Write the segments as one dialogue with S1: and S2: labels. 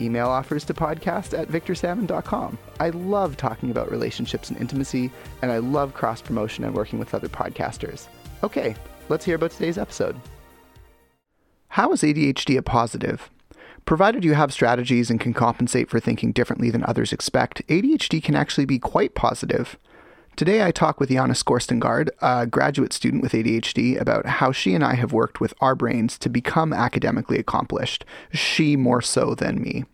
S1: Email offers to podcast at victorsalmon.com. I love talking about relationships and intimacy, and I love cross promotion and working with other podcasters. Okay, let's hear about today's episode. How is ADHD a positive? Provided you have strategies and can compensate for thinking differently than others expect, ADHD can actually be quite positive. Today, I talk with Jana Skorstengard, a graduate student with ADHD, about how she and I have worked with our brains to become academically accomplished, she more so than me.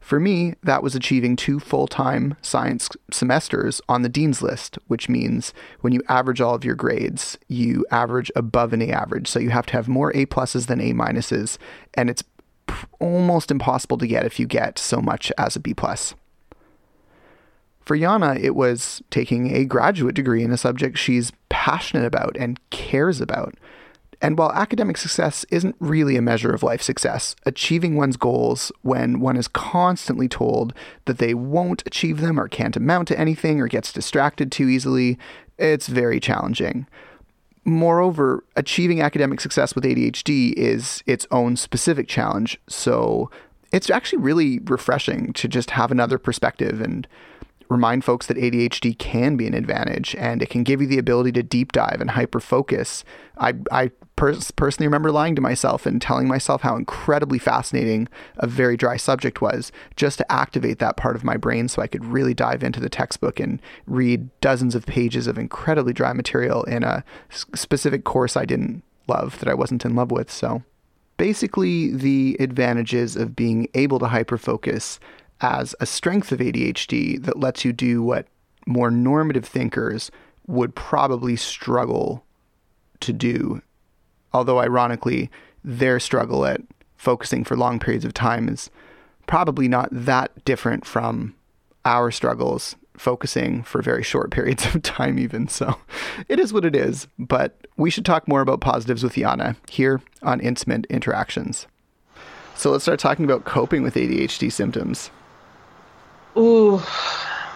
S1: For me, that was achieving two full time science semesters on the Dean's List, which means when you average all of your grades, you average above an A average. So you have to have more A pluses than A minuses, and it's almost impossible to get if you get so much as a B plus. For Yana, it was taking a graduate degree in a subject she's passionate about and cares about. And while academic success isn't really a measure of life success, achieving one's goals when one is constantly told that they won't achieve them or can't amount to anything or gets distracted too easily, it's very challenging. Moreover, achieving academic success with ADHD is its own specific challenge, so it's actually really refreshing to just have another perspective and remind folks that ADHD can be an advantage and it can give you the ability to deep dive and hyper focus. I, I pers- personally remember lying to myself and telling myself how incredibly fascinating a very dry subject was just to activate that part of my brain so I could really dive into the textbook and read dozens of pages of incredibly dry material in a specific course I didn't love, that I wasn't in love with. So basically, the advantages of being able to hyper focus as a strength of ADHD that lets you do what more normative thinkers would probably struggle to do. Although, ironically, their struggle at focusing for long periods of time is probably not that different from our struggles focusing for very short periods of time, even. So it is what it is. But we should talk more about positives with Yana here on Intimate Interactions. So let's start talking about coping with ADHD symptoms.
S2: Ooh,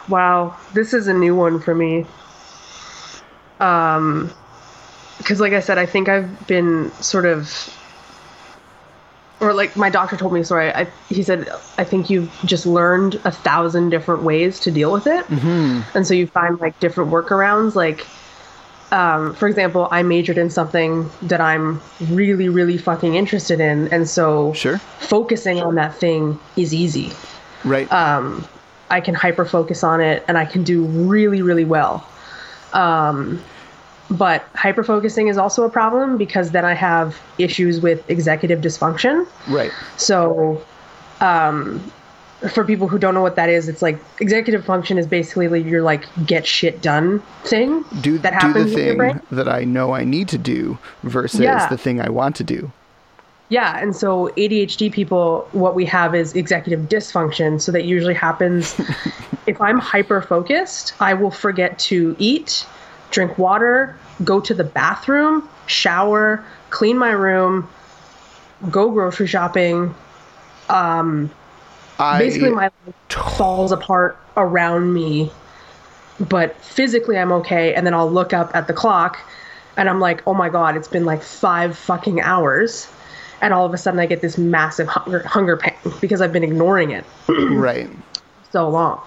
S2: wow. This is a new one for me. Um, because like I said, I think I've been sort of, or like my doctor told me. Sorry, I, he said I think you've just learned a thousand different ways to deal with it,
S1: mm-hmm.
S2: and so you find like different workarounds. Like, um, for example, I majored in something that I'm really, really fucking interested in, and so
S1: sure,
S2: focusing on that thing is easy.
S1: Right.
S2: Um, I can hyper focus on it and I can do really, really well. Um, but hyper focusing is also a problem because then I have issues with executive dysfunction.
S1: Right.
S2: So, um, for people who don't know what that is, it's like executive function is basically your like get shit done thing
S1: do,
S2: that
S1: do
S2: happens
S1: the
S2: in your brain.
S1: thing that I know I need to do versus
S2: Yeah.
S1: the thing I want to do.
S2: Yeah, and so ADHD people, what we have is executive dysfunction. So that usually happens if I'm hyper focused, I will forget to eat, drink water, go to the bathroom, shower, clean my room, go grocery shopping. Um,
S1: I
S2: basically, my life falls apart around me, but physically I'm okay. And then I'll look up at the clock and I'm like, oh my God, it's been like five fucking hours. And all of a sudden I get this massive hunger, hunger pain because I've been ignoring it
S1: right.
S2: so long.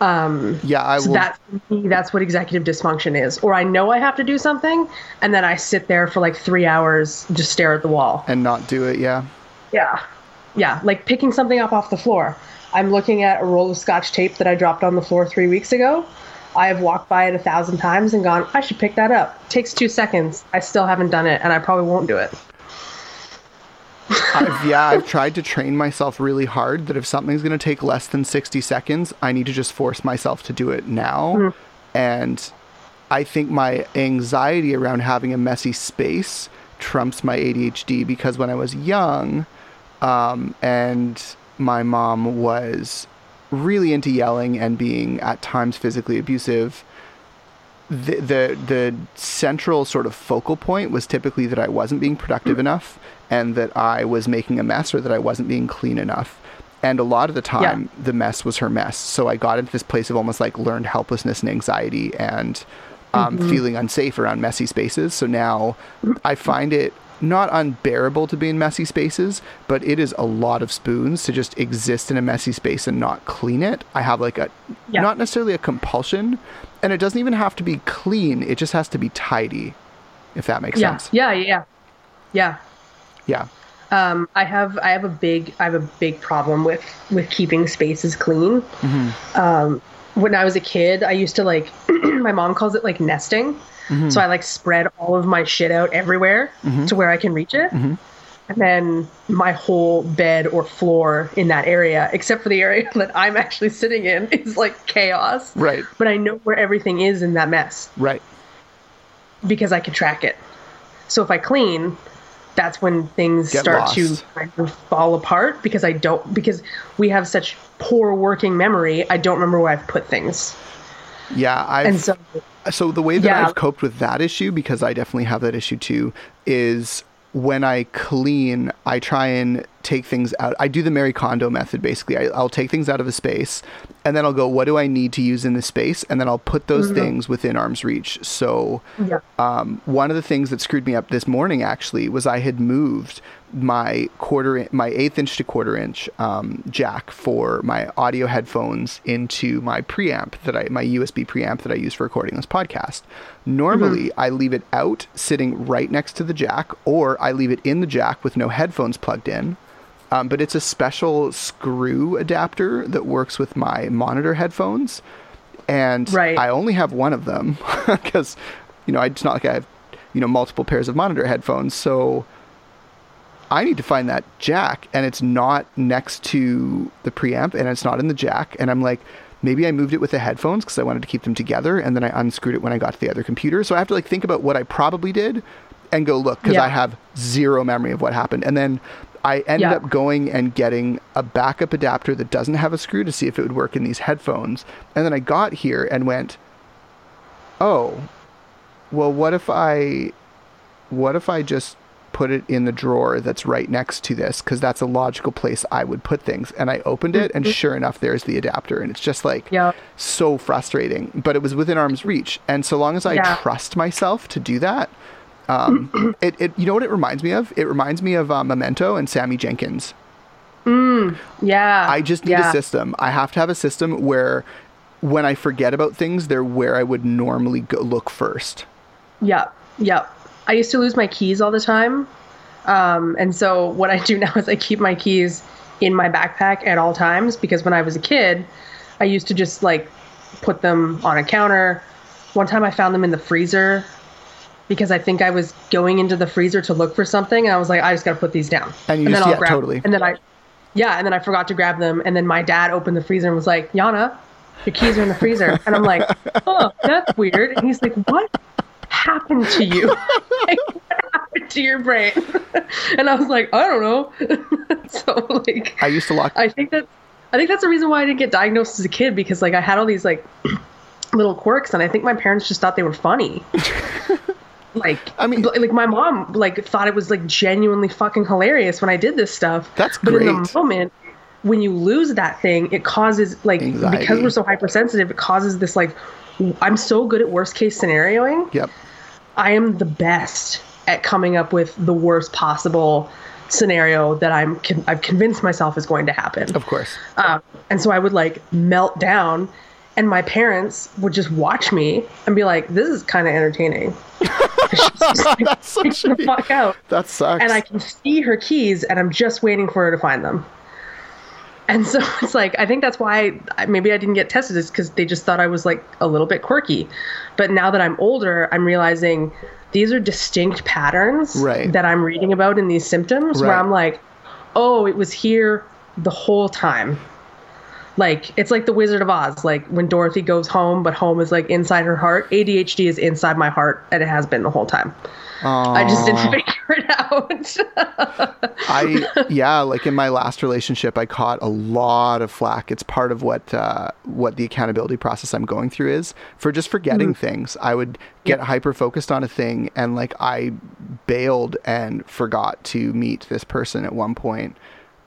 S2: Um,
S1: Yeah, I
S2: so
S1: will.
S2: that me, that's what executive dysfunction is. Or I know I have to do something, and then I sit there for like three hours, just stare at the wall.
S1: and not do it. Yeah.
S2: Yeah. Yeah. Like picking something up off the floor. I'm looking at a roll of scotch tape that I dropped on the floor three weeks ago. I have walked by it a thousand times and gone, I should pick that up. takes two seconds. I still haven't done it, and I probably won't do it.
S1: I've, yeah, I've tried to train myself really hard that if something's going to take less than 60 seconds, I need to just force myself to do it now. And I think my anxiety around having a messy space trumps my ADHD because when I was young um, and my mom was really into yelling and being at times physically abusive, the, the the central sort of focal point was typically that I wasn't being productive enough and that I was making a mess or that I wasn't being clean enough. And a lot of the time, the mess was her mess. So I got into this place of almost like learned helplessness and anxiety and um, feeling unsafe around messy spaces. So now I find it not unbearable to be in messy spaces, but it is a lot of spoons to just exist in a messy space and not clean it. I have like a,
S2: Yeah.
S1: not necessarily a compulsion, and it doesn't even have to be clean, it just has to be tidy, if that makes
S2: Yeah.
S1: sense.
S2: Yeah. Yeah. Yeah.
S1: Yeah.
S2: Um, I have I have a big I have a big problem with with keeping spaces clean. Um, when I was a kid, I used to like my mom calls it like nesting. So I like spread all of my shit out everywhere to where I can reach it. And then my whole bed or floor in that area, except for the area that I'm actually sitting in, is like chaos.
S1: Right.
S2: But I know where everything is in that mess
S1: Right.
S2: because I can track it. So if I clean, that's when things
S1: Get
S2: start to kind of fall apart because I don't because we have such poor working memory. I don't remember where I've put things,
S1: Yeah. I've,
S2: and so
S1: so the way that
S2: Yeah.
S1: I've coped with that issue, because I definitely have that issue too, is when I clean, I try and take things out. I do the Marie Kondo method basically. I, I'll take things out of a space and then I'll go, what do I need to use in this space? And then I'll put those things within arm's reach. So
S2: yeah,
S1: um, one of the things that screwed me up this morning actually was I had moved my quarter, in- my eighth inch to quarter inch um, jack for my audio headphones into my preamp that I, my USB preamp that I use for recording this podcast. Normally, I leave it out sitting right next to the jack, or I leave it in the jack with no headphones plugged in. Um, but it's a special screw adapter that works with my monitor headphones and
S2: Right.
S1: I only have one of them because you know it's not like I have you know multiple pairs of monitor headphones so I need to find that jack and it's not next to the preamp and it's not in the jack and I'm like maybe I moved it with the headphones because I wanted to keep them together and then I unscrewed it when I got to the other computer so I have to like think about what I probably did and go look because
S2: Yeah.
S1: I have zero memory of what happened and then I ended
S2: Yeah.
S1: up going and getting a backup adapter that doesn't have a screw to see if it would work in these headphones and then I got here and went oh well what if I what if I just put it in the drawer that's right next to this because that's a logical place I would put things. And I opened it, and sure enough, there's the adapter, and it's just like
S2: Yeah.
S1: so frustrating. But it was within arm's reach, and so long as I
S2: Yeah.
S1: trust myself to do that, um, it, it you know what it reminds me of? It reminds me of uh, Memento and Sammy Jenkins.
S2: yeah.
S1: I just need
S2: yeah.
S1: a system. I have to have a system where when I forget about things, they're where I would normally go look first.
S2: Yeah, yeah. I used to lose my keys all the time. Um, and so what I do now is I keep my keys in my backpack at all times because when I was a kid, I used to just like put them on a counter. One time I found them in the freezer because I think I was going into the freezer to look for something and I was like, I just got to put these down.
S1: And you just-
S2: I'll
S1: yeah,
S2: grab
S1: totally.
S2: And then I, yeah, and then I forgot to grab them. And then my dad opened the freezer and was like, Yana, your keys are in the freezer. And I'm like, oh, that's weird. And he's like, what happened to you? like, what happened to your brain? and I was like, I don't know. so like,
S1: I used to lock.
S2: I think that I think that's the reason why I didn't get diagnosed as a kid because like I had all these like little quirks and I think my parents just thought they were funny. like
S1: I mean-
S2: like my mom like thought it was like genuinely fucking hilarious when I did this stuff.
S1: That's
S2: But in the moment when you lose that thing, it causes like
S1: Anxiety.
S2: because we're so hypersensitive, it causes this like I'm so good at worst case scenarioing.
S1: yep.
S2: I am the best at coming up with the worst possible scenario that I'm con- I've convinced myself is going to happen.
S1: Of course.
S2: Um, and so I would like melt down And my parents would just watch me and be like, "This is kind of entertaining."
S1: That's such
S2: the
S1: a,
S2: fuck out.
S1: that sucks.
S2: And I can see her keys, and I'm just waiting for her to find them. And so it's like I think that's why I, maybe I didn't get tested is because they just thought I was like a little bit quirky. But now that I'm older, I'm realizing these are distinct patterns
S1: Right.
S2: that I'm reading about in these symptoms where I'm like, oh, it was here the whole time. Like it's like the Wizard of Oz, like when Dorothy goes home, but home is like inside her heart. ADHD is inside my heart, and it has been the whole time. I just didn't figure it out.
S1: I yeah, like in my last relationship, I caught a lot of flack. It's part of what uh, what the accountability process I'm going through is for just forgetting things. I would get
S2: Yeah.
S1: hyper focused on a thing, and like I bailed and forgot to meet this person at one point.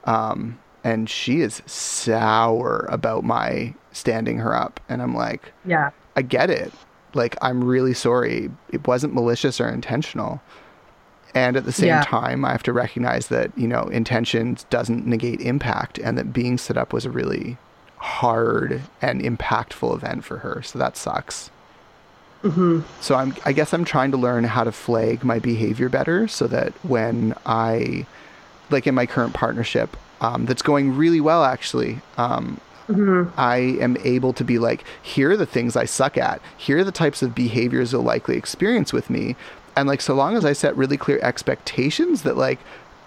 S1: Um, and she is sour about my standing her up, and I'm like,
S2: yeah.
S1: I get it. Like, I'm really sorry. It wasn't malicious or intentional. And at the same
S2: Yeah.
S1: time, I have to recognize that, you know, intention doesn't negate impact and that being set up was a really hard and impactful event for her. So that sucks. So I'm, I guess I'm trying to learn how to flag my behavior better so that when I, like in my current partnership, um, that's going really well actually. Um, Mm-hmm. I am able to be like, here are the things I suck at. Here are the types of behaviors you'll likely experience with me. And like, so long as I set really clear expectations that like,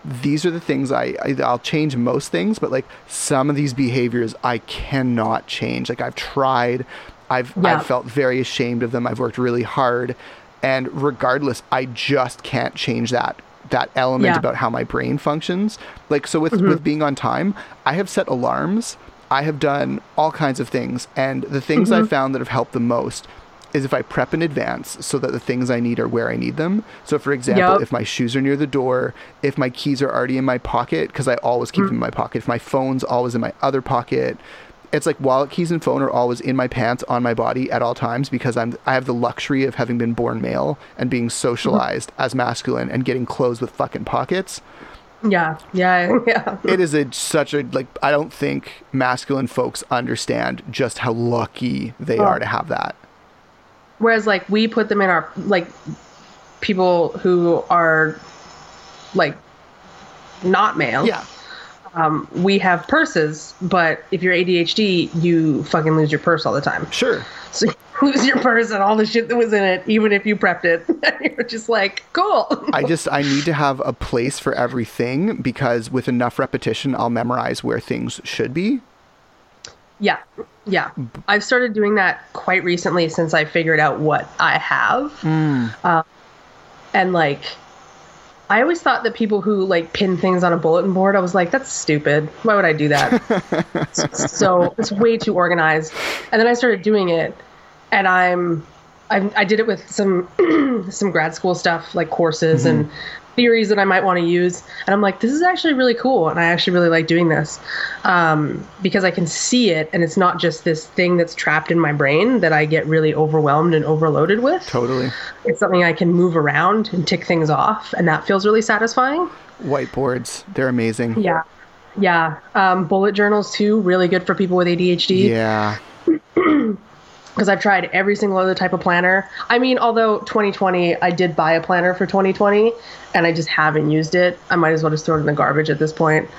S1: these are the things I, I I'll change most things, but like some of these behaviors I cannot change. Like I've tried, I've
S2: Yeah.
S1: I've felt very ashamed of them. I've worked really hard, and regardless, I just can't change that that element
S2: Yeah.
S1: about how my brain functions. Like so with mm-hmm. with being on time, I have set alarms. I have done all kinds of things, and the things I've mm-hmm. found that have helped the most is if I prep in advance so that the things I need are where I need them. So, for example,
S2: Yup.
S1: if my shoes are near the door, if my keys are already in my pocket, because I always keep mm-hmm. them in my pocket, if my phone's always in my other pocket, it's like wallet, keys, and phone are always in my pants on my body at all times because I'm I have the luxury of having been born male and being mm-hmm. socialized as masculine and getting clothes with fucking pockets.
S2: Yeah. Yeah. Yeah.
S1: It is a such a like I don't think masculine folks understand just how lucky they
S2: Oh.
S1: are to have that.
S2: Whereas like we put them in our like people who are like not male.
S1: Yeah.
S2: Um, we have purses, but if you're ADHD, you fucking lose your purse all the time.
S1: Sure.
S2: So lose your purse and all the shit that was in it, even if you prepped it. you're just like, cool.
S1: I just I need to have a place for everything because with enough repetition I'll memorize where things should be.
S2: Yeah. Yeah. I've started doing that quite recently since I figured out what I have. Uh, and like, I always thought that people who like pin things on a bulletin board, I was like, that's stupid. Why would I do that? so it's way too organized. And then I started doing it, and I'm, I, I did it with some some grad school stuff like courses and theories that I might want to use. And I'm like, this is actually really cool, and I actually really like doing this um, because I can see it, and it's not just this thing that's trapped in my brain that I get really overwhelmed and overloaded with.
S1: Totally.
S2: It's something I can move around and tick things off, and that feels really satisfying.
S1: Whiteboards, they're amazing.
S2: Yeah. Yeah. Um, bullet journals, too, really good for people with ADHD.
S1: Yeah.
S2: Because I've tried every single other type of planner. I mean, although 2020, I did buy a planner for 2020, and I just haven't used it. I might as well just throw it in the garbage at this point.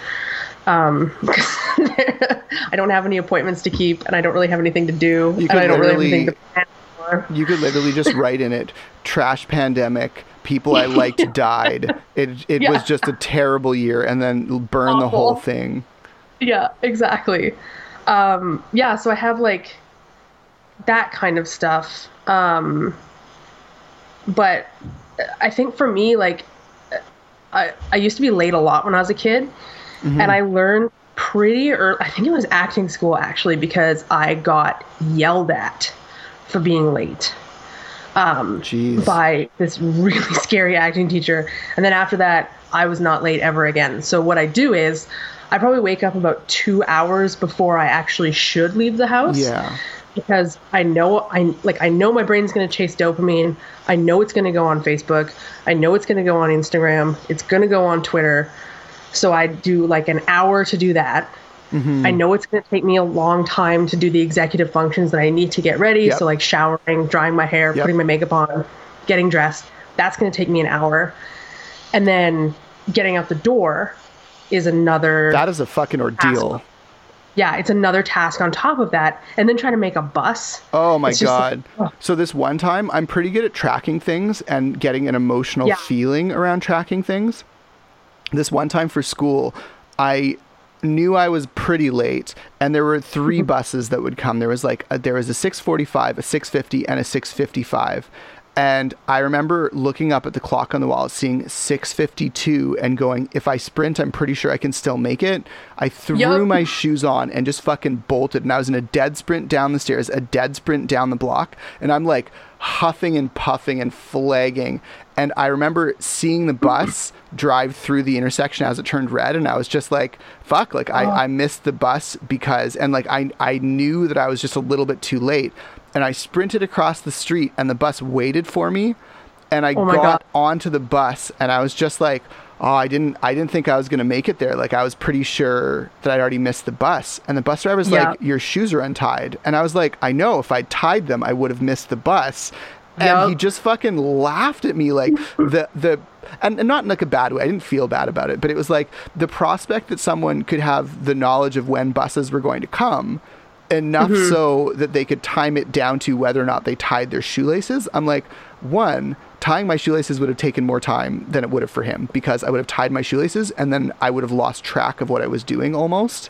S2: Um, I don't have any appointments to keep, and I don't really have anything to do,
S1: You
S2: and
S1: could
S2: I don't really have
S1: literally-
S2: anything to plan for.
S1: You could literally just write in it trash pandemic, people I liked died. It it
S2: Yeah.
S1: was just a terrible year and then burn the whole thing.
S2: Yeah, exactly. Um, yeah, so I have like that kind of stuff. Um, but I think for me, like, I, I used to be late a lot when I was a kid, and I learned pretty early. I think it was acting school actually, because I got yelled at for being late um,
S1: Jeez.
S2: by this really scary acting teacher. And then after that, I was not late ever again. So what I do is I probably wake up about two hours before I actually should leave the house.
S1: Yeah.
S2: Because I know I like I know my brain's gonna chase dopamine. I know it's gonna go on Facebook. I know it's gonna go on Instagram. It's gonna go on Twitter. So I do like an hour to do that. Mm-hmm. I know it's going to take me a long time to do the executive functions that I need to get ready.
S1: Yep.
S2: So, like showering, drying my hair,
S1: Yep.
S2: putting my makeup on, getting dressed. That's going to take me an hour. And then getting out the door is another.
S1: That is a fucking ordeal.
S2: Yeah, it's another task on top of that. And then trying to make a bus.
S1: Oh my god.
S2: like, oh.
S1: So this one time I'm pretty good at tracking things and getting an emotional
S2: Yeah.
S1: feeling around tracking things. This one time for school, I knew I was pretty late and there were 3
S2: Mm-hmm.
S1: buses that would come. There was like a, there was a 645, a 650 and a 655. And I remember looking up at the clock on the wall, seeing 652 and going, if I sprint, I'm pretty sure I can still make it. I threw
S2: Yup.
S1: my shoes on and just fucking bolted. And I was in a dead sprint down the stairs, a dead sprint down the block. And I'm like huffing and puffing and flagging. And I remember seeing the bus drive through the intersection as it turned red. And I was just like, fuck, like I, oh. I missed the bus because, and like I, I knew that I was just a little bit too late. And I sprinted across the street and the bus waited for me. And I
S2: Oh
S1: got
S2: God.
S1: onto the bus and I was just like, oh, I didn't, I didn't think I was going to make it there. Like I was pretty sure that I'd already missed the bus. And the bus driver's
S2: Yeah.
S1: like, your shoes are untied. And I was like, I know if I tied them, I would have missed the bus. And
S2: Yup.
S1: he just fucking laughed at me like the, the, and, and not in like a bad way. I didn't feel bad about it, but it was like the prospect that someone could have the knowledge of when buses were going to come enough
S2: Mm-hmm.
S1: so that they could time it down to whether or not they tied their shoelaces. I'm like, one, tying my shoelaces would have taken more time than it would have for him because I would have tied my shoelaces and then I would have lost track of what I was doing almost.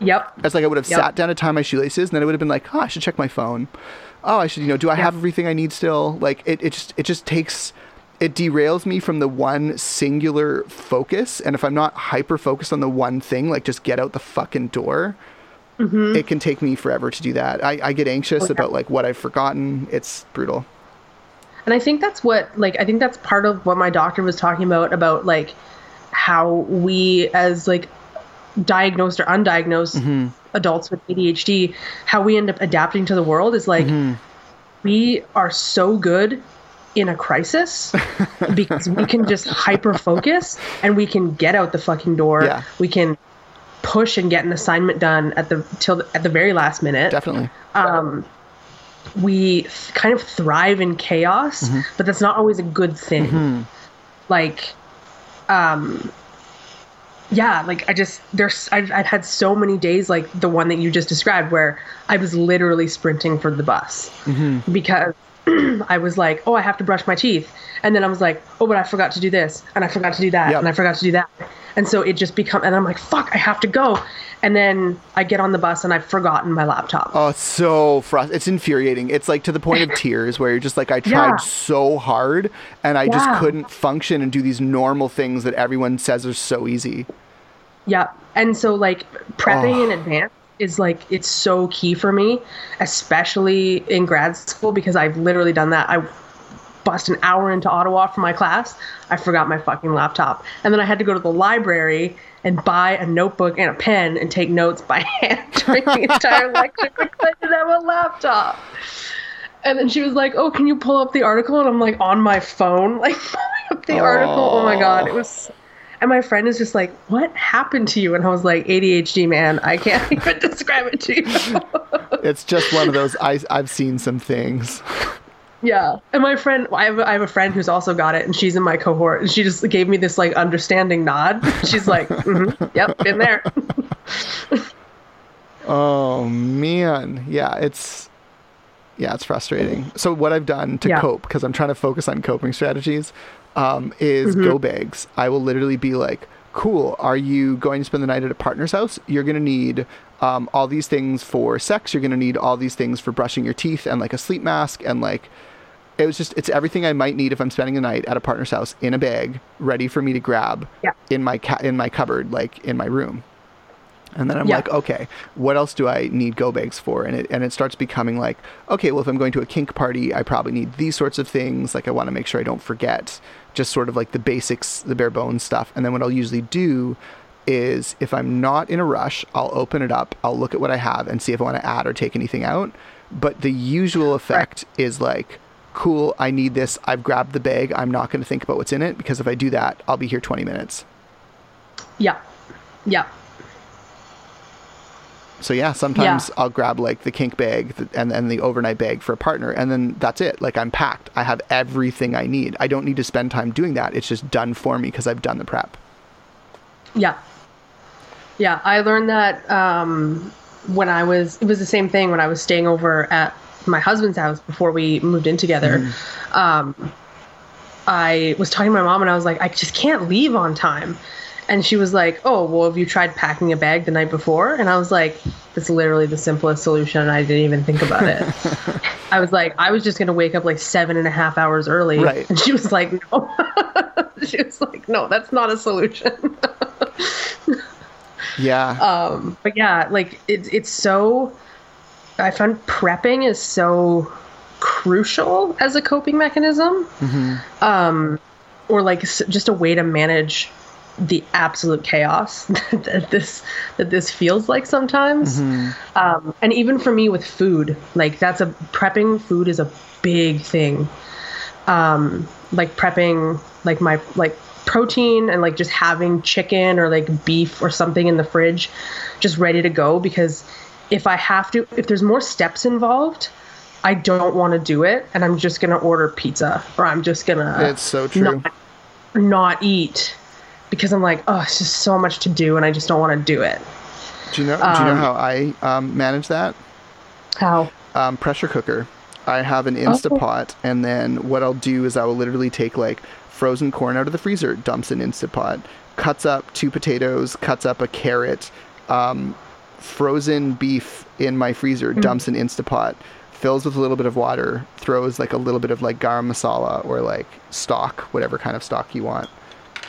S2: Yep.
S1: It's like I would have
S2: Yep.
S1: sat down to tie my shoelaces and then I would have been like, oh, I should check my phone. Oh, I should, you know, do I have everything I need still? Like it, it just, it just takes, it derails me from the one singular focus. And if I'm not hyper focused on the one thing, like just get out the fucking door,
S2: Mm-hmm.
S1: it can take me forever to do that. I, I get anxious about like what I've forgotten. It's brutal.
S2: And I think that's what like I think that's part of what my doctor was talking about about like how we as like diagnosed or undiagnosed adults with ADHD, how we end up adapting to the world is like we are so good in a crisis because we can just hyper focus and we can get out the fucking door.
S1: Yeah.
S2: We can push and get an assignment done at the till the, at the very last minute.
S1: Definitely.
S2: um, we th- kind of thrive in chaos, but that's not always a good thing. Like, um, yeah, like I just there's I've, I've had so many days like the one that you just described where I was literally sprinting for the bus because I was like, oh, I have to brush my teeth, and then I was like, oh, but I forgot to do this, and I forgot to do that,
S1: Yep.
S2: and I forgot to do that, and so it just become, and I'm like, fuck, I have to go, and then I get on the bus and I've forgotten my laptop.
S1: Oh, it's so frust- It's infuriating. It's like to the point of tears where you're just like, I tried
S2: Yeah.
S1: so hard and I just couldn't function and do these normal things that everyone says are so easy.
S2: Yeah. And so like prepping
S1: Oh.
S2: in advance is like it's so key for me, especially in grad school because I've literally done that. I bust an hour into Ottawa for my class. I forgot my fucking laptop. And then I had to go to the library and buy a notebook and a pen and take notes by hand during the entire lecture because I didn't have a laptop. And then she was like, "Oh, can you pull up the article?" And I'm like on my phone, like pulling up the article. Oh my god, it was. And my friend is just like, "What happened to you?" And I was like, "ADHD, man. I can't even describe it to you."
S1: It's just one of those, I, I've seen some things.
S2: Yeah. And my friend, I have, I have a friend who's also got it, and she's in my cohort, and she just gave me this like understanding nod. She's like, mm-hmm, "Yep, been there."
S1: Oh man, yeah, it's yeah, it's frustrating. So what I've done to
S2: Yeah.
S1: cope because I'm trying to focus on coping strategies um, is
S2: Mm-hmm.
S1: go bags. I will literally be like, "Cool, are you going to spend the night at a partner's house? You're gonna need um, all these things for sex. You're gonna need all these things for brushing your teeth and like a sleep mask and like." It was just, it's everything I might need if I'm spending the night at a partner's house in a bag, ready for me to grab
S2: Yeah.
S1: in my ca- in my cupboard, like in my room. And then I'm
S2: Yeah.
S1: like, okay, what else do I need go bags for? And it and it starts becoming like, okay, well if I'm going to a kink party, I probably need these sorts of things. Like I want to make sure I don't forget just sort of like the basics, the bare bones stuff. And then what I'll usually do is if I'm not in a rush, I'll open it up, I'll look at what I have and see if I want to add or take anything out. But the usual effect is like, cool, I need this. I've grabbed the bag. I'm not going to think about what's in it because if I do that, I'll be here 20 minutes.
S2: yeah. Yeah.
S1: So yeah, sometimes yeah. I'll grab like the kink bag and then the overnight bag for a partner, and then that's it. Like I'm packed. I have everything I need. I don't need to spend time doing that. It's just done for me because I've done the prep.
S2: Yeah, yeah. I learned that um, when I was. It was the same thing when I was staying over at my husband's house before we moved in together. Mm. Um, I was talking to my mom and I was like, I just can't leave on time. And she was like, Oh, well, have you tried packing a bag the night before? And I was like, That's literally the simplest solution. And I didn't even think about it. I was like, I was just going to wake up like seven and a half hours early.
S1: Right.
S2: And she was like, No. she was like, No, that's not a solution.
S1: yeah.
S2: Um, but yeah, like it, it's so, I found prepping is so crucial as a coping mechanism. Mm-hmm. Um, or like just a way to manage the absolute chaos that this that this feels like sometimes. Mm-hmm. Um, and even for me with food, like that's a prepping food is a big thing. Um, like prepping like my like protein and like just having chicken or like beef or something in the fridge just ready to go because if I have to if there's more steps involved, I don't want to do it and I'm just going to order pizza or I'm just going to
S1: It's so true.
S2: Not, not eat because I'm like, oh, it's just so much to do, and I just don't want to do it.
S1: Do you know? Um, do you know um, how I um, manage that?
S2: How?
S1: Um, pressure cooker. I have an Instapot, oh. and then what I'll do is I will literally take like frozen corn out of the freezer, dumps in Instapot, cuts up two potatoes, cuts up a carrot, um, frozen beef in my freezer, mm-hmm. dumps in Instapot, fills with a little bit of water, throws like a little bit of like garam masala or like stock, whatever kind of stock you want.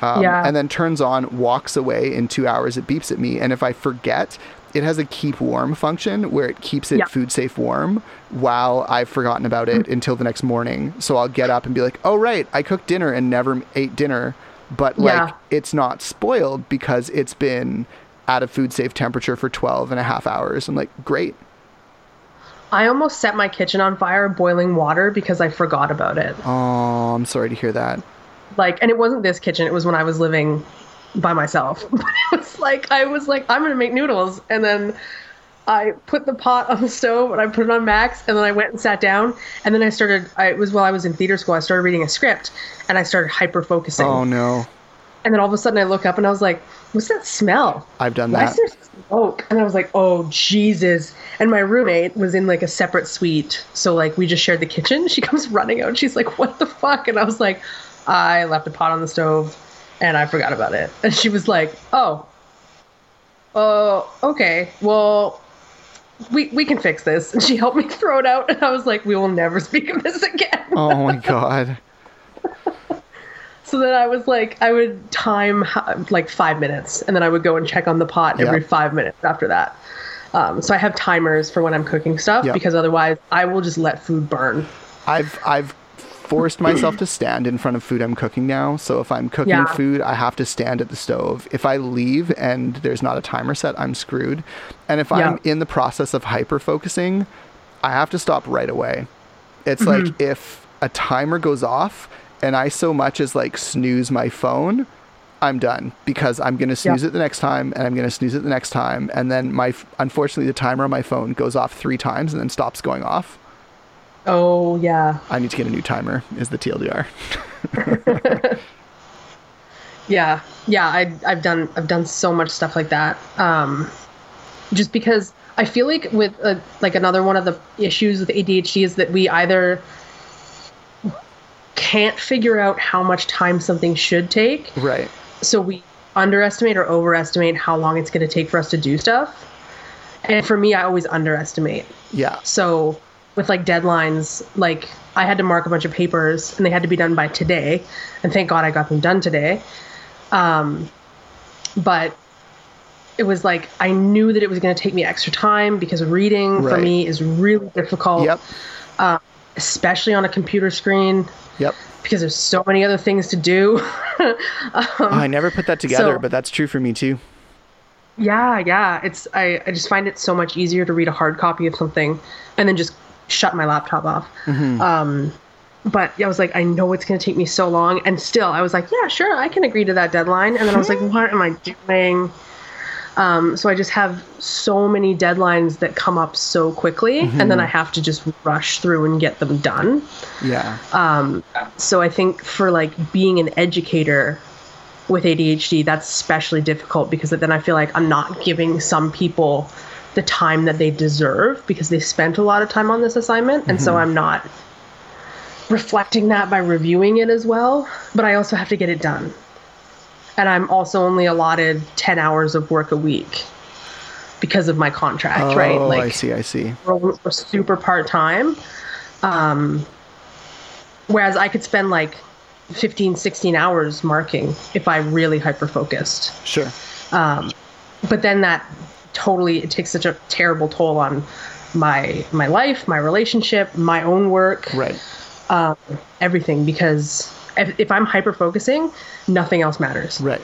S1: Um, yeah. And then turns on, walks away in two hours. It beeps at me, and if I forget, it has a keep warm function where it keeps it yeah. food safe warm while I've forgotten about it mm-hmm. until the next morning. So I'll get up and be like, "Oh right, I cooked dinner and never ate dinner." But like yeah. it's not spoiled because it's been at a food safe temperature for 12 and a half hours. I'm like, "Great."
S2: I almost set my kitchen on fire boiling water because I forgot about it.
S1: Oh, I'm sorry to hear that
S2: like and it wasn't this kitchen it was when i was living by myself. But it was like i was like i'm gonna make noodles. And then i put the pot on the stove and i put it on max and then i went and sat down. And then i started I, it was while i was in theater school i started reading a script and i started hyper focusing
S1: oh no.
S2: And then all of a sudden i look up and i was like what's that smell?
S1: I've done Why that. is there
S2: smoke? And i was like oh jesus. And my roommate was in like a separate suite. So like we just shared the kitchen. She comes running out. She's like what the fuck? And i was like I left a pot on the stove and I forgot about it. And she was like, "Oh, oh, okay. Well, we we can fix this." And she helped me throw it out, and I was like, "We will never speak of this again."
S1: Oh my god.
S2: so then I was like, I would time like five minutes, and then I would go and check on the pot every five minutes after that. Um, so I have timers for when I'm cooking stuff yep. because otherwise I will just let food burn.
S1: I've I've forced myself to stand in front of food I'm cooking now. So if I'm cooking yeah. food, I have to stand at the stove. If I leave and there's not a timer set, I'm screwed. And if yeah. I'm in the process of hyper focusing, I have to stop right away. It's mm-hmm. like if a timer goes off and I so much as like snooze my phone, I'm done because I'm going to snooze yeah. it the next time and I'm going to snooze it the next time. And then my, unfortunately, the timer on my phone goes off three times and then stops going off.
S2: Oh yeah.
S1: I need to get a new timer. Is the TLDR.
S2: yeah, yeah. I I've done I've done so much stuff like that. Um, just because I feel like with uh, like another one of the issues with ADHD is that we either can't figure out how much time something should take.
S1: Right.
S2: So we underestimate or overestimate how long it's going to take for us to do stuff. And for me, I always underestimate.
S1: Yeah.
S2: So with like deadlines. Like i had to mark a bunch of papers and they had to be done by today and thank god i got them done today. Um, but it was like i knew that it was going to take me extra time because reading right. for me is really difficult
S1: yep.
S2: Uh, especially on a computer screen.
S1: Yep.
S2: Because there's so many other things to do.
S1: Um, i never put that together so, but that's true for me too.
S2: Yeah yeah. It's I, I just find it so much easier to read a hard copy of something and then just shut my laptop off. Mm-hmm. Um, but I was like, I know it's going to take me so long. And still, I was like, yeah, sure, I can agree to that deadline. And then I was like, what am I doing? Um, so I just have so many deadlines that come up so quickly, and then I have to just rush through and get them done.
S1: Yeah.
S2: Um, so I think for like being an educator with ADHD, that's especially difficult because then I feel like I'm not giving some people the time that they deserve because they spent a lot of time on this assignment, and so I'm not reflecting that by reviewing it as well. But I also have to get it done, and I'm also only allotted ten hours of work a week because of my contract, right?
S1: Like, oh, I see. I see.
S2: we're, we're super part time. Um, whereas I could spend like 15, 16 hours marking if I really hyper focused.
S1: Sure.
S2: Um, but then that totally it takes such a terrible toll on my my life, my relationship, my own work,
S1: Right.
S2: um, everything. Because if, if I'm hyper focusing, nothing else matters
S1: Right.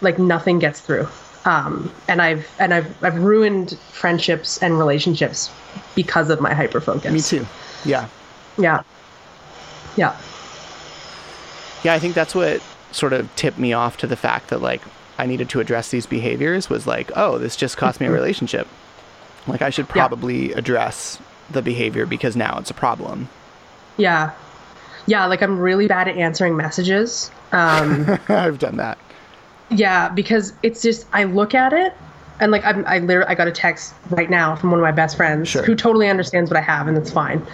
S2: like nothing gets through um, and i've and i've i've ruined friendships and relationships because of my hyper focus
S1: Me too. Yeah.
S2: yeah yeah
S1: Yeah, I think that's what sort of tipped me off to the fact that like I needed to address these behaviors was like, oh, this just cost me a relationship. Like I should
S2: Mm-hmm. Yeah.
S1: probably address the behavior because now it's a problem.
S2: yeah yeah like i'm really bad at answering messages um,
S1: I've done that.
S2: yeah because it's just i look at it and like I'm, i literally i got a text right now from one of my best friends
S1: Sure.
S2: who totally understands what i have and it's fine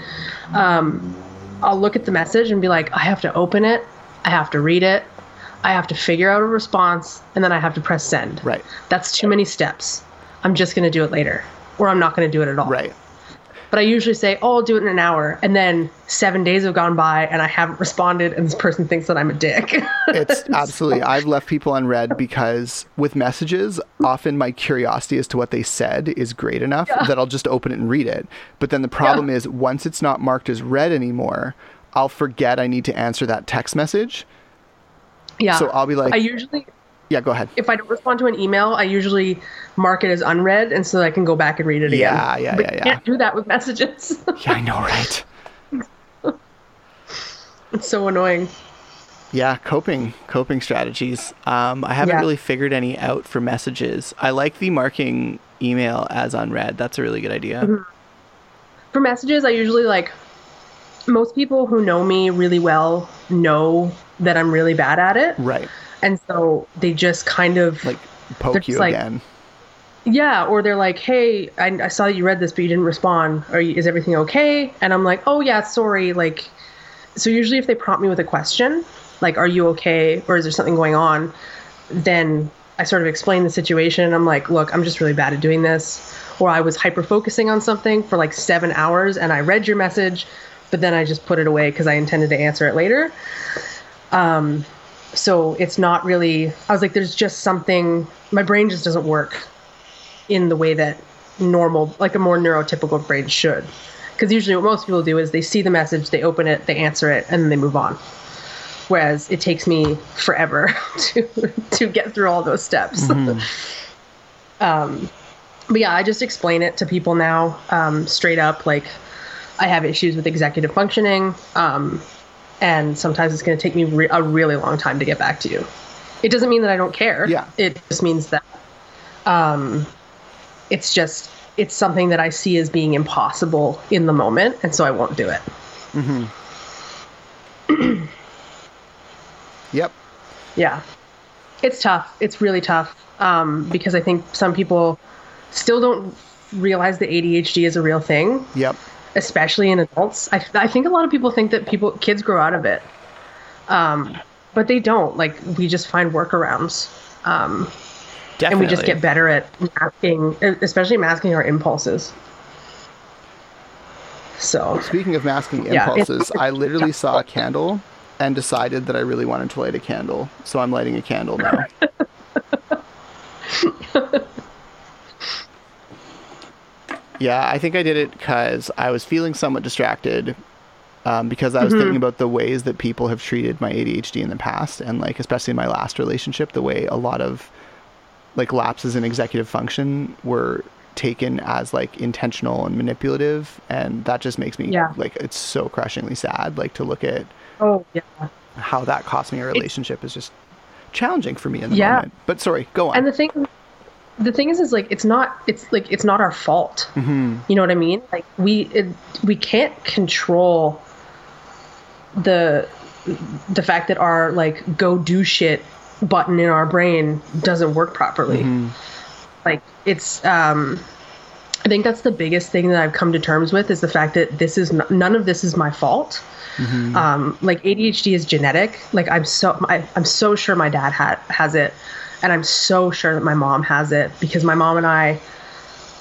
S2: um, i'll look at the message and be like i have to open it i have to read it i have to figure out a response and then i have to press send
S1: Right.
S2: That's too many steps. I'm just going to do it later, or I'm not going to do it at all.
S1: Right.
S2: But I usually say, oh, I'll do it in an hour. And then seven days have gone by and I haven't responded, and this person thinks that I'm a dick.
S1: It's absolutely. I've left people unread because with messages, often my curiosity as to what they said is great enough that I'll just open it and read it. But then the problem is once it's not marked as read anymore, I'll forget I need to answer that text message.
S2: Yeah.
S1: So I'll be like-
S2: I usually,
S1: Yeah, go ahead.
S2: if I don't respond to an email, I usually mark it as unread, and so I can go back and read it again.
S1: Yeah, yeah,
S2: but
S1: yeah,
S2: you
S1: yeah.
S2: can't do that with messages.
S1: Yeah, I know, right?
S2: it's so annoying.
S1: Yeah, coping coping strategies. Um, I haven't
S2: Yeah.
S1: really figured any out for messages. I like the marking email as unread. That's a really good idea.
S2: Mm-hmm. For messages, I usually like most people who know me really well know that I'm really bad at it.
S1: Right.
S2: And so they just kind of
S1: Like poke you
S2: like-
S1: again.
S2: Yeah, or they're like, "Hey, I, I saw that you read this, but you didn't respond. Are you, is everything okay?" And I'm like, "Oh yeah, sorry." Like, so usually if they prompt me with a question, like, "Are you okay?" or "Is there something going on?" then I sort of explain the situation. And I'm like, "Look, I'm just really bad at doing this." Or I was hyper focusing on something for like seven hours, and I read your message, but then I just put it away because I intended to answer it later. Um, so it's not really. I was like, "There's just something." My brain just doesn't work in the way that normal, like a more neurotypical brain should. Because usually what most people do is they see the message, they open it, they answer it, and then they move on. Whereas it takes me forever to to get through all those steps. um, but yeah, I just explain it to people now, um, straight up. Like, I have issues with executive functioning, um, and sometimes it's going to take me re- a really long time to get back to you. It doesn't mean that I don't care.
S1: Yeah.
S2: It just means that um, it's just it's something that I see as being impossible in the moment, and so I won't do it. Mm-hmm.
S1: Yep.
S2: Yeah, it's tough. It's really tough um, because I think some people still don't realize that ADHD is a real thing,
S1: Yep.
S2: Especially in adults. I, I think a lot of people think that people kids grow out of it, um, but they don't. Like we just find workarounds. Um,
S1: Definitely.
S2: and we just get better at masking, especially masking our impulses. So
S1: Speaking of masking
S2: Yeah,
S1: impulses, I literally saw a candle and decided that I really wanted to light a candle. So I'm lighting a candle now. yeah, I think I did it because I was feeling somewhat distracted um, because I was
S2: Mm-hmm.
S1: thinking about the ways that people have treated my ADHD in the past, and like especially in my last relationship, the way a lot of like lapses in executive function were taken as like intentional and manipulative, and that just makes me
S2: Yeah.
S1: like it's so crushingly sad. Like to look at
S2: oh yeah,
S1: how that cost me a relationship is just challenging for me in the
S2: Yeah.
S1: moment. But sorry, go on.
S2: and the thing the thing is is like it's not it's like it's not our fault
S1: Mm-hmm.
S2: you know what i mean like we it, we can't control the the fact that our like go do shit button in our brain doesn't work properly
S1: Mm-hmm.
S2: like it's um i think that's the biggest thing that i've come to terms with is the fact that this is n- none of this is my fault
S1: Mm-hmm.
S2: um like adhd is genetic like i'm so I, i'm so sure my dad had has it and i'm so sure that my mom has it because my mom and i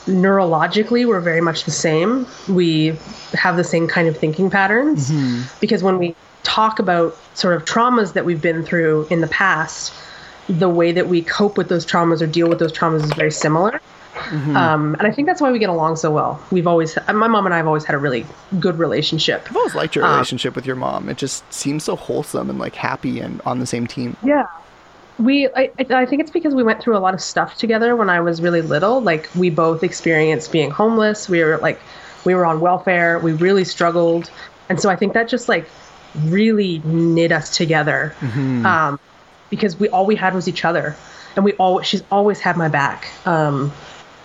S2: neurologically we're very much the same we have the same kind of thinking patterns because when we talk about sort of traumas that we've been through in the past the way that we cope with those traumas or deal with those traumas is very similar um, and i think that's why we get along so well we've always my mom and i have always had a really good relationship
S1: I've always liked your
S2: Um,
S1: relationship with your mom. It just seems so wholesome and like happy and on the same team.
S2: Yeah. We, I, I think it's because we went through a lot of stuff together when I was really little. Like, we both experienced being homeless. We were like, we were on welfare. We really struggled. And so I think that just like really knit us together. Um, because we, all we had was each other. And we all, she's always had my back. Um,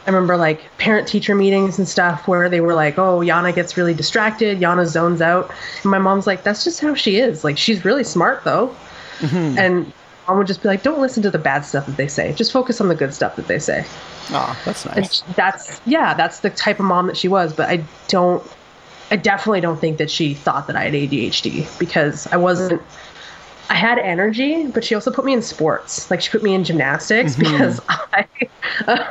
S2: I remember like parent teacher meetings and stuff where they were like, oh, Yana gets really distracted. Yana zones out. And my mom's like, that's just how she is. Like, she's really smart though. And mom would just be like, don't listen to the bad stuff that they say. Just focus on the good stuff that they say.
S1: Oh, that's nice.
S2: sh- that's, yeah, that's the type of mom that she was. But I don't, I definitely don't think that she thought that I had ADHD because I wasn't, I had energy, but she also put me in sports. Like she put me in gymnastics because I,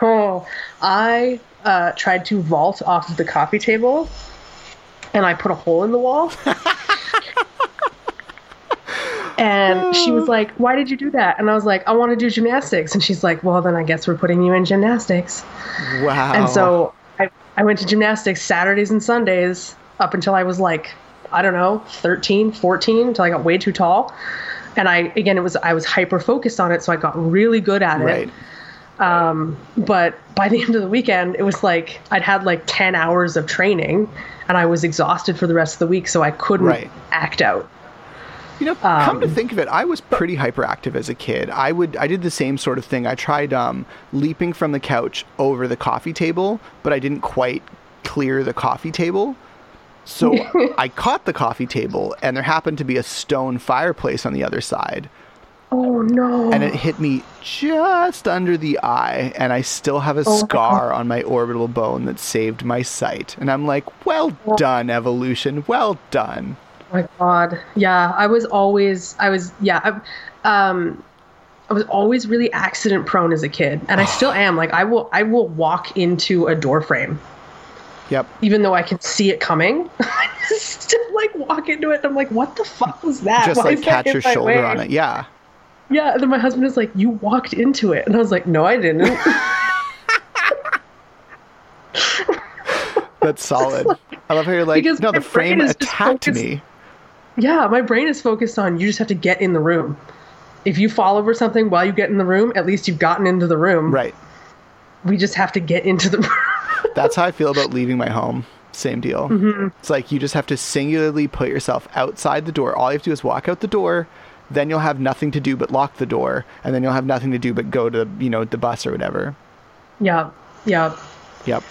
S2: oh, I uh, tried to vault off of the coffee table and I put a hole in the wall. And she was like, Why did you do that? And I was like, I want to do gymnastics. And she's like, Well, then I guess we're putting you in gymnastics.
S1: Wow.
S2: And so I, I went to gymnastics Saturdays and Sundays up until I was like, I don't know, 13, 14, until I got way too tall. And I, again, it was, I was hyper focused on it. So I got really good at it.
S1: right.
S2: Um, but by the end of the weekend, it was like I'd had like 10 hours of training and I was exhausted for the rest of the week. So I couldn't
S1: Right.
S2: act out.
S1: You know, come to
S2: Um,
S1: think of it, I was pretty hyperactive as a kid. I would I did the same sort of thing. I tried um, leaping from the couch over the coffee table, but I didn't quite clear the coffee table. So I caught the coffee table, and there happened to be a stone fireplace on the other side,
S2: Oh no.
S1: and it hit me just under the eye, and I still have a
S2: Oh
S1: scar on my orbital bone that saved my sight. And I'm like, well done, evolution, well done.
S2: Oh my god. Yeah, I was always I was yeah, I, um I was always really accident prone as a kid and I still am. Like I will I will walk into a door frame
S1: Yep.
S2: even though I can see it coming. I still like walk into it and I'm like what the fuck was that?
S1: Just
S2: Why
S1: like catch your shoulder
S2: way?
S1: on it. Yeah.
S2: Yeah, and then my husband is like you walked into it and I was like no I didn't.
S1: That's solid. I love how you're like,
S2: Because
S1: no, the frame attacked me.
S2: Yeah, my brain is focused on you just have to get in the room. If you fall over something while you get in the room, at least you've gotten into the room.
S1: Right.
S2: We just have to get into the room.
S1: That's how I feel about leaving my home. Same deal.
S2: Mm-hmm.
S1: It's like you just have to singularly put yourself outside the door. All you have to do is walk out the door. Then you'll have nothing to do but lock the door, and then you'll have nothing to do but go to you know the bus or whatever.
S2: Yeah, yeah,
S1: Yep.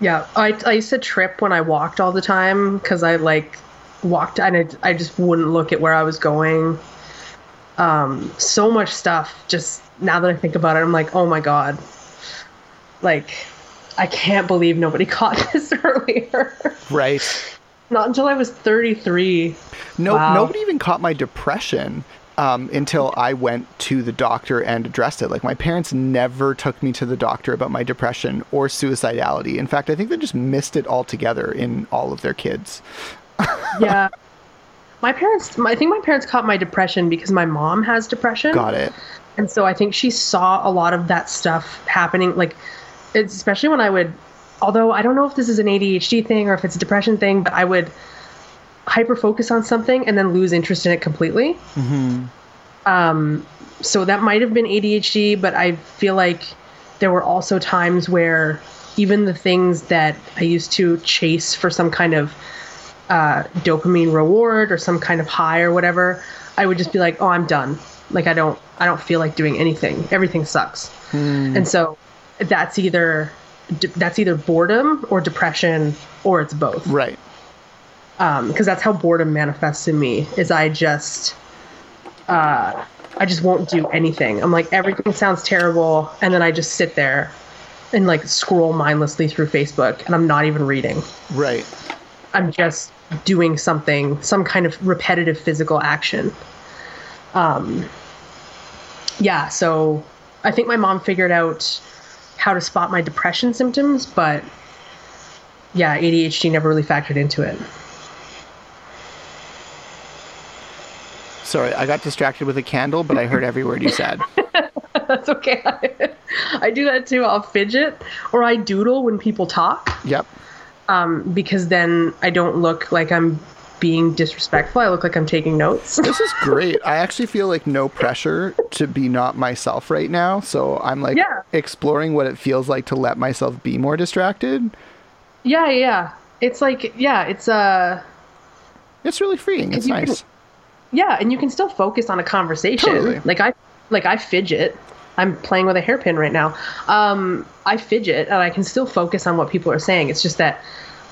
S2: yeah. I, I used to trip when I walked all the time because I like walked and I, I just wouldn't look at where I was going. Um, so much stuff. Just now that I think about it, I'm like, oh my god, like I can't believe nobody caught this earlier.
S1: Right.
S2: Not until I was 33.
S1: No,
S2: Wow.
S1: nobody even caught my depression um, until I went to the doctor and addressed it. Like my parents never took me to the doctor about my depression or suicidality. In fact, I think they just missed it altogether in all of their kids.
S2: Yeah. My parents, I think my parents caught my depression because my mom has depression.
S1: Got it.
S2: And so I think she saw a lot of that stuff happening, like, especially when I would, although I don't know if this is an ADHD thing or if it's a depression thing, but I would hyper focus on something and then lose interest in it completely. Um, so that might have been ADHD, but I feel like there were also times where even the things that I used to chase for some kind of uh, dopamine reward or some kind of high or whatever, I would just be like, "Oh, I'm done. Like I don't, I don't feel like doing anything. Everything sucks." And so that's either that's either boredom or depression or it's both
S1: Right.
S2: because um, that's how boredom manifests in me is i just uh, i just won't do anything i'm like everything sounds terrible and then i just sit there and like scroll mindlessly through facebook and i'm not even reading
S1: Right.
S2: I'm just doing something some kind of repetitive physical action um yeah so i think my mom figured out how to spot my depression symptoms but yeah adhd never really factored into it
S1: Sorry, I got distracted with a candle, but I heard every word you said.
S2: That's okay. I do that too. I'll fidget or I doodle when people talk
S1: Yep.
S2: Um, because then I don't look like I'm being disrespectful. I look like I'm taking notes.
S1: This is great. I actually feel like no pressure to be not myself right now. So I'm like
S2: Yeah.
S1: exploring what it feels like to let myself be more distracted.
S2: yeah, yeah. It's like, yeah, it's uh
S1: It's really freeing. It's
S2: you can-
S1: nice.
S2: yeah, and you can still focus on a conversation.
S1: Totally.
S2: Like I like I fidget. I'm playing with a hairpin right now. Um, I fidget and I can still focus on what people are saying. It's just that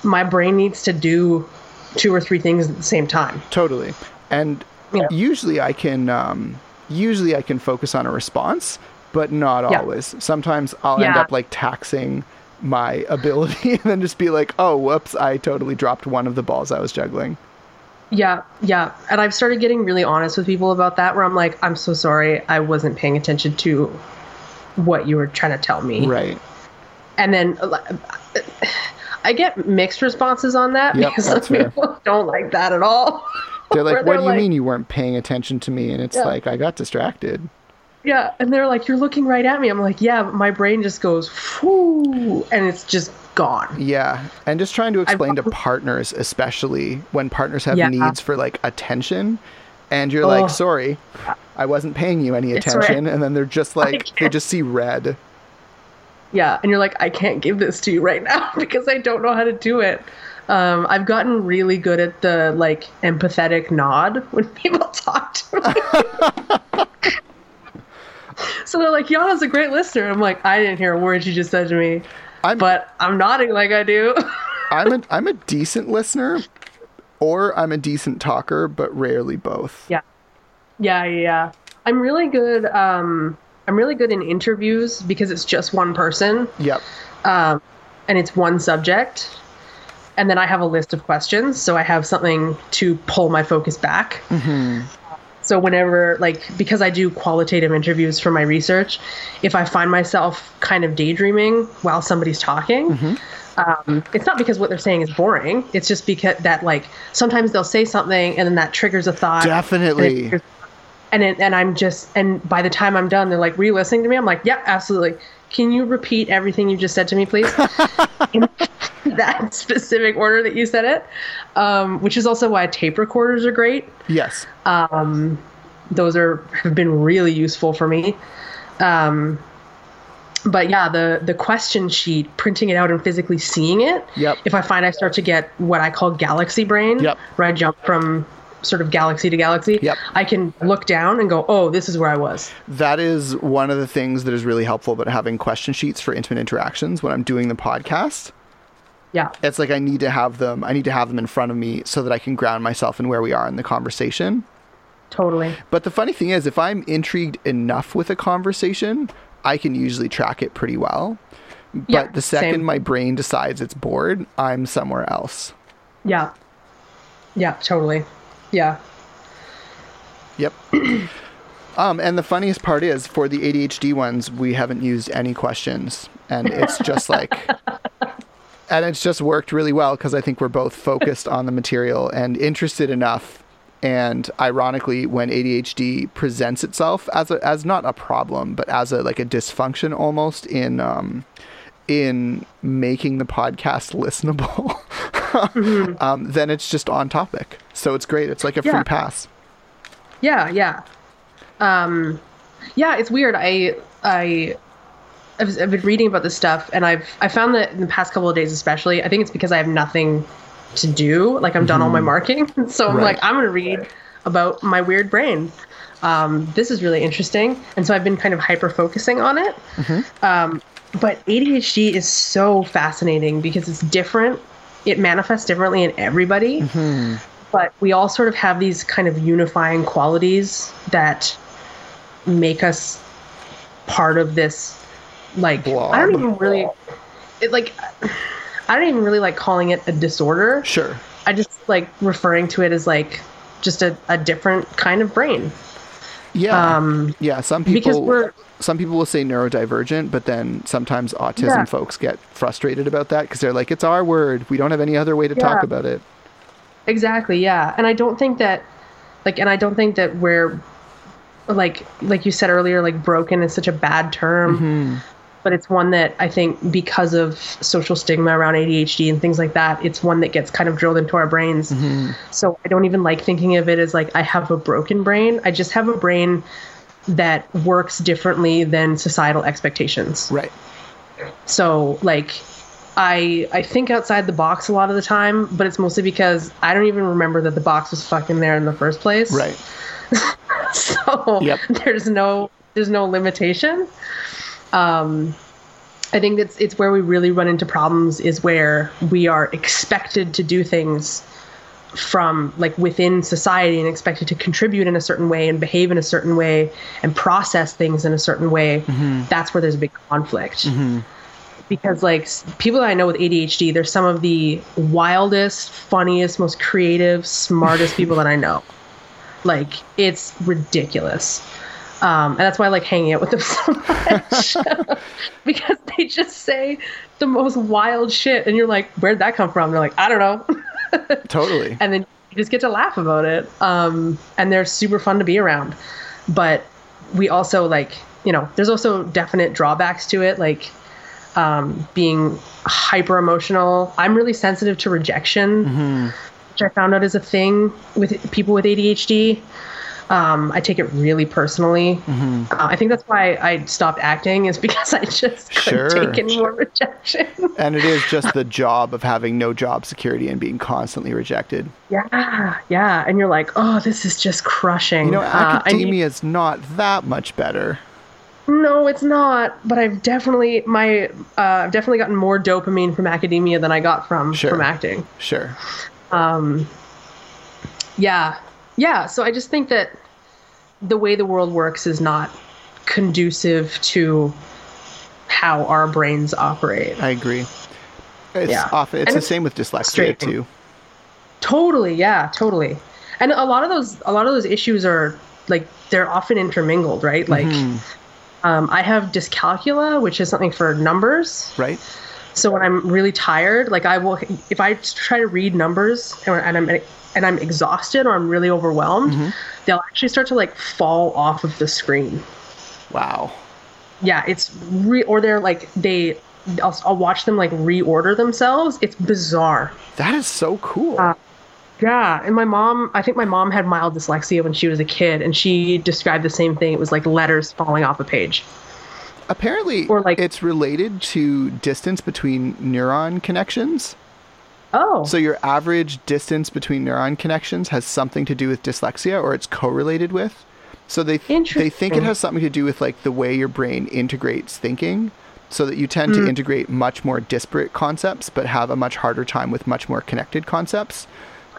S2: my brain needs to do two or three things at the same time.
S1: Totally. And
S2: Yeah.
S1: usually I can um usually I can focus on a response, but not
S2: Yeah.
S1: always. Sometimes I'll end up like taxing my ability and then just be like, "Oh, whoops, I totally dropped one of the balls I was juggling."
S2: Yeah, yeah. And I've started getting really honest with people about that where I'm like, I'm so sorry, I wasn't paying attention to what you were trying to tell me.
S1: Right.
S2: And then uh, I get mixed responses on that
S1: Yep,
S2: because some
S1: fair.
S2: people don't like that at all.
S1: They're like, "What do you
S2: like-
S1: mean you weren't paying attention to me?" And it's
S2: Yeah.
S1: like, "I got distracted."
S2: Yeah, and they're like, "You're looking right at me." I'm like, "Yeah," but my brain just goes, "Whoo," and it's just gone.
S1: Yeah, and just trying to explain to partners, especially when partners have
S2: Yeah.
S1: needs for like attention, and you're like,
S2: Oh.
S1: "Sorry, I wasn't paying you any attention," and then they're just like, they just see red.
S2: Yeah, and you're like, "I can't give this to you right now because I don't know how to do it." Um, I've gotten really good at the like empathetic nod when people talk to me. So they're like, "Yana's a great listener." I'm like, "I didn't hear a word you just said to me,
S1: I'm
S2: but I'm nodding like I do."
S1: I'm a I'm a decent listener, or I'm a decent talker, but rarely both.
S2: Yeah. Yeah, yeah, yeah. I'm really good. Um, I'm really good in interviews because it's just one person
S1: Yep.
S2: um, and it's one subject. And then I have a list of questions, so I have something to pull my focus back. So whenever, like, because I do qualitative interviews for my research, if I find myself kind of daydreaming while somebody's talking, um, it's not because what they're saying is boring. It's just because that, like, sometimes they'll say something and then that triggers a thought. and it
S1: Definitely.
S2: and it, and I'm just and by the time I'm done, they're like re-listening to me. I'm like, yeah, absolutely. Can you repeat everything you just said to me, please? In that specific order that you said it, um, which is also why tape recorders are great.
S1: Yes.
S2: Um, those are have been really useful for me. Um, but yeah, the the question sheet, printing it out and physically seeing it.
S1: Yep.
S2: If I find I start to get what I call galaxy brain,
S1: Yep.
S2: where I jump from sort of galaxy to galaxy,
S1: Yep.
S2: I can look down and go, oh, this is where I was.
S1: That is one of the things that is really helpful about having question sheets for intimate interactions when I'm doing the podcast.
S2: Yeah.
S1: It's like I need to have them I need to have them in front of me so that I can ground myself in where we are in the conversation.
S2: Totally.
S1: But the funny thing is if I'm intrigued enough with a conversation, I can usually track it pretty well. But
S2: Yeah,
S1: the second
S2: same.
S1: my brain decides it's bored, I'm somewhere else.
S2: Yeah. Yeah, totally. Yeah.
S1: Yep. um, and the funniest part is for the ADHD ones, we haven't used any questions, and it's just like, and it's just worked really well because I think we're both focused on the material and interested enough. And ironically, when ADHD presents itself as a, as not a problem, but as a like a dysfunction almost in um, in making the podcast listenable, um, then it's just on topic. So it's great. It's like a free pass.
S2: Yeah, yeah. Um yeah, it's weird. I I I've, I've been reading about this stuff and I've I found that in the past couple of days especially, I think it's because I have nothing to do. Like I'm done all my marking. So I'm
S1: Right.
S2: like I'm going to read about my weird brain. Um, this is really interesting. And so I've been kind of hyper focusing on it. Um, but ADHD is so fascinating because it's different. It manifests differently in everybody. Mm-hmm. But we all sort of have these kind of unifying qualities that make us part of this like I don't even really it like I don't even really like calling it a disorder.
S1: Sure.
S2: I just like referring to it as like just a, a different kind of brain.
S1: Yeah.
S2: Um,
S1: yeah. Some
S2: because
S1: people. Some people will say neurodivergent, but then sometimes autism
S2: Yeah.
S1: folks get frustrated about that because they're like, "It's our word. We don't have any other way to talk about it."
S2: Exactly, yeah. And I don't think that like and I don't think that we're like like you said earlier like broken is such a bad term. But it's one that I think because of social stigma around ADHD and things like that, it's one that gets kind of drilled into our brains. Mm-hmm. So I don't even like thinking of it as like I have a broken brain. I just have a brain that works differently than societal expectations.
S1: Right.
S2: So like I I think outside the box a lot of the time, but it's mostly because I don't even remember that the box was fucking there in the first place.
S1: Right.
S2: So
S1: Yep.
S2: there's no there's no limitation. Um I think that's it's where we really run into problems is where we are expected to do things from like within society and expected to contribute in a certain way and behave in a certain way and process things in a certain way. That's where there's a big conflict because like people that I know with ADHD, they're some of the wildest, funniest, most creative, smartest people that I know. Like it's ridiculous. Um, and that's why I like hanging out with them so much because they just say the most wild shit, and you're like, "Where'd that come from?" they're like, "I don't know,"
S1: Totally.
S2: and then you just get to laugh about it. Um, and they're super fun to be around. But we also like, you know, there's also definite drawbacks to it, like um, being hyper emotional. I'm really sensitive to rejection, which I found out is a thing with people with ADHD. Um, I take it really personally. Uh, I think that's why I stopped acting, is because I just couldn't
S1: Sure.
S2: take any more rejection.
S1: and it is just the job of having no job security and being constantly rejected.
S2: yeah, yeah. And you're like, oh, this is just crushing.
S1: You know,
S2: Uh, I
S1: academia is not that much better.
S2: No, it's not. But I've definitely my uh, I've definitely gotten more dopamine from academia than I got from
S1: Sure.
S2: from acting.
S1: Sure.
S2: Yeah, yeah. So I just think that the way the world works is not conducive to how our brains operate.
S1: I agree. It's
S2: Yeah.
S1: off. It's
S2: And
S1: the
S2: it's
S1: same with dyslexia
S2: frustrating.
S1: too.
S2: Totally, yeah, totally. And a lot of those a lot of those issues are like they're often intermingled, right? Like um, I have dyscalculia, which is something for numbers.
S1: Right.
S2: So when I'm really tired, like I will, if I try to read numbers and I'm and I'm exhausted or I'm really overwhelmed, they'll actually start to like fall off of the screen.
S1: Wow.
S2: Yeah, it's re or they're like they. I'll, I'll watch them like reorder themselves. It's bizarre.
S1: That is so cool.
S2: Uh, Yeah, and my mom, I think my mom had mild dyslexia when she was a kid, and she described the same thing. It was like letters falling off a page.
S1: Apparently,
S2: or like-
S1: it's related to distance between neuron connections.
S2: Oh,
S1: So your average distance between neuron connections has something to do with dyslexia, or it's correlated with. So they they think it has something to do with like the way your brain integrates thinking, so that you tend
S2: Hmm.
S1: to integrate much more disparate concepts, but have a much harder time with much more connected concepts.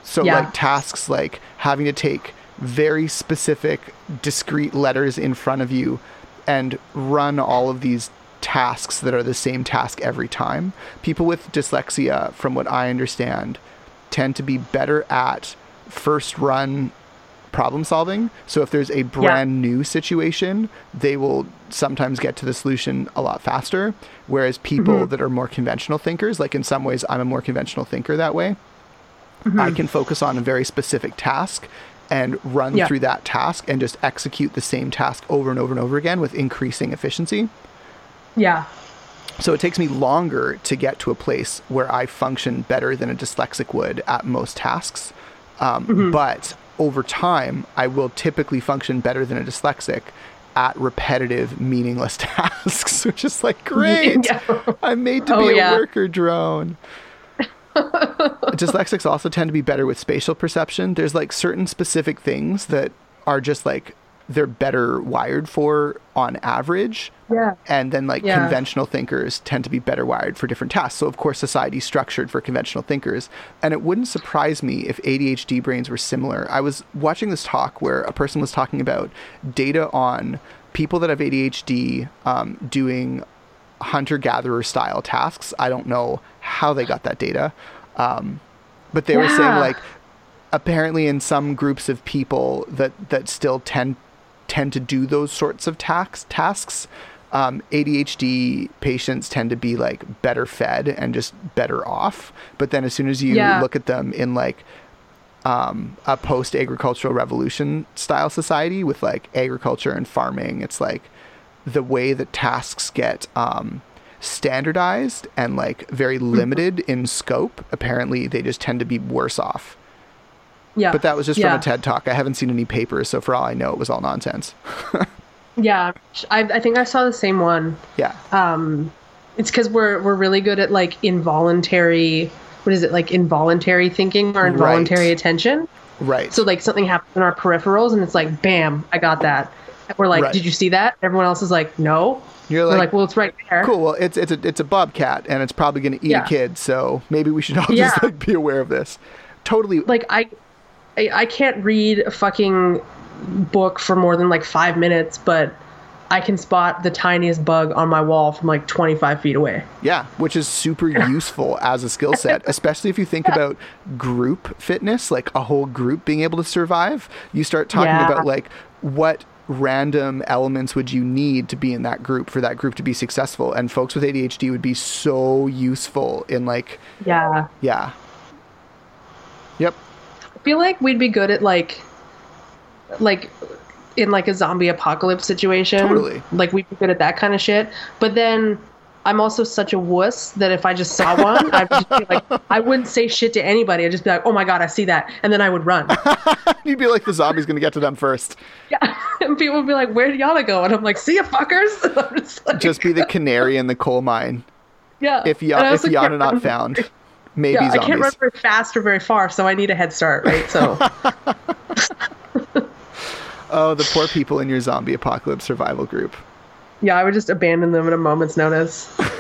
S1: So
S2: Yeah.
S1: like tasks like having to take very specific discrete letters in front of you and run all of these tasks that are the same task every time. People with dyslexia, from what I understand, tend to be better at first run problem solving. So if there's a brand new situation, they will sometimes get to the solution a lot faster. Whereas people
S2: Mm-hmm.
S1: that are more conventional thinkers, like in some ways, I'm a more conventional thinker that way.
S2: Mm-hmm.
S1: I can focus on a very specific task and run
S2: Yeah.
S1: through that task and just execute the same task over and over and over again with increasing efficiency.
S2: yeah,
S1: So it takes me longer to get to a place where I function better than a dyslexic would at most tasks. Um,
S2: Mm-hmm.
S1: But over time, I will typically function better than a dyslexic at repetitive, meaningless tasks, which is like, great,
S2: Yeah.
S1: I'm made to
S2: Oh,
S1: be
S2: yeah.
S1: a worker drone. Dyslexics also tend to be better with spatial perception. There's like certain specific things that are just like they're better wired for on average.
S2: Yeah.
S1: And then like
S2: Yeah.
S1: conventional thinkers tend to be better wired for different tasks. So of course society's structured for conventional thinkers. And it wouldn't surprise me if ADHD brains were similar. I was watching this talk where a person was talking about data on people that have ADHD um, doing hunter gatherer style tasks. I don't know how they got that data. Um, but they were saying like apparently in some groups of people that that still tend tend to do those sorts of tax, tasks um, ADHD patients tend to be like better fed and just better off. But then as soon as you
S2: Yeah.
S1: look at them in like um, a post agricultural revolution style society with like agriculture and farming, it's like the way that tasks get um, standardized and like very limited in scope. Apparently, they just tend to be worse off.
S2: Yeah.
S1: But that was just
S2: yeah.
S1: from a TED talk. I haven't seen any papers, so for all I know, it was all nonsense.
S2: Yeah. I, I think I saw the same one.
S1: yeah.
S2: Um, it's because we're we're really good at like involuntary. What is it like involuntary thinking or involuntary
S1: Right.
S2: attention?
S1: Right.
S2: So like something happens in our peripherals and it's like, bam, I got that. And we're like,
S1: Right.
S2: did you see that? Everyone else is like, no.
S1: You're like,
S2: like, well, it's right there.
S1: cool. Well, it's it's a it's a bobcat, and it's probably going to eat
S2: Yeah.
S1: a kid. So maybe we should all just like be aware of this. Totally.
S2: Like I, I, I can't read a fucking book for more than like five minutes, but I can spot the tiniest bug on my wall from like 25 feet away.
S1: Yeah, which is super useful as a skill set, especially if you think about group fitness, like a whole group being able to survive. You start talking
S2: Yeah.
S1: about like what random elements would you need to be in that group for that group to be successful and folks with ADHD would be so useful in like
S2: Yeah.
S1: yeah. Yep.
S2: I feel like we'd be good at like like in like a zombie apocalypse situation.
S1: Totally.
S2: Like we'd be good at that kind of shit. But then I'm also such a wuss that if I just saw one, I'd just be like I wouldn't say shit to anybody. I'd just be like, "Oh my god, I see that." And then I would run.
S1: You'd be like the zombie's going to get to them first.
S2: yeah. And people would be like, "Where do y'all go?" And I'm like, "See ya, fuckers." Just like
S1: Just be the canary in the coal mine.
S2: yeah.
S1: If
S2: y'all
S1: ya- if
S2: also
S1: Yana
S2: can't
S1: found, maybe
S2: Yeah, I can't run very fast or very far, so I need a head start, right? So
S1: Oh, the poor people in your zombie apocalypse survival group.
S2: Yeah, I would just abandon them at a moment's notice.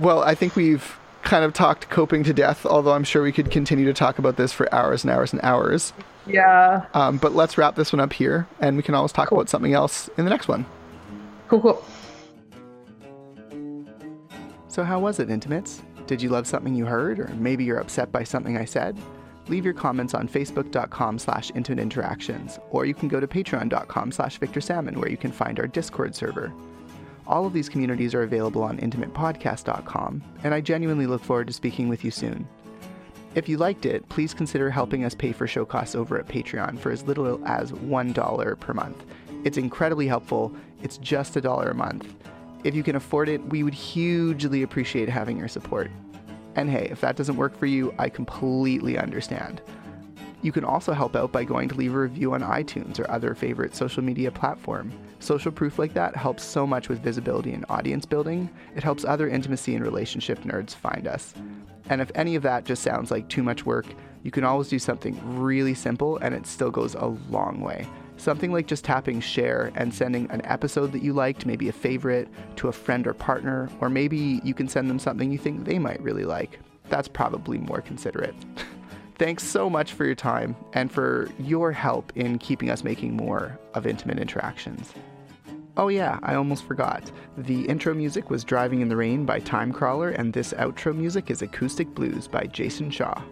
S1: Well, I think we've kind of talked coping to death, although I'm sure we could continue to talk about this for hours and hours and hours.
S2: Yeah.
S1: Um, but let's wrap this one up here, and we can always talk about something else in the next one.
S2: Cool, cool.
S1: So, how was it, Intimates? Did you love something you heard, or maybe you're upset by something I said? Leave your comments on facebook.com slash intimate interactions, or you can go to patreon.com slash Victor Salmon, where you can find our Discord server. All of these communities are available on intimatepodcast.com, and I genuinely look forward to speaking with you soon. If you liked it, please consider helping us pay for show costs over at Patreon for as little as $1 per month. It's incredibly helpful. It's just a dollar a month. If you can afford it, we would hugely appreciate having your support. And hey, if that doesn't work for you, I completely understand. You can also help out by going to leave a review on iTunes or other favorite social media platform. Social proof like that helps so much with visibility and audience building. It helps other intimacy and relationship nerds find us. And if any of that just sounds like too much work, you can always do something really simple and it still goes a long way. Something like just tapping share and sending an episode that you liked, maybe a favorite, to a friend or partner, or maybe you can send them something you think they might really like. That's probably more considerate. Thanks so much for your time and for your help in keeping us making more of intimate interactions. Oh, yeah, I almost forgot. The intro music was Driving in the Rain by Timecrawler, and this outro music is Acoustic Blues by Jason Shaw.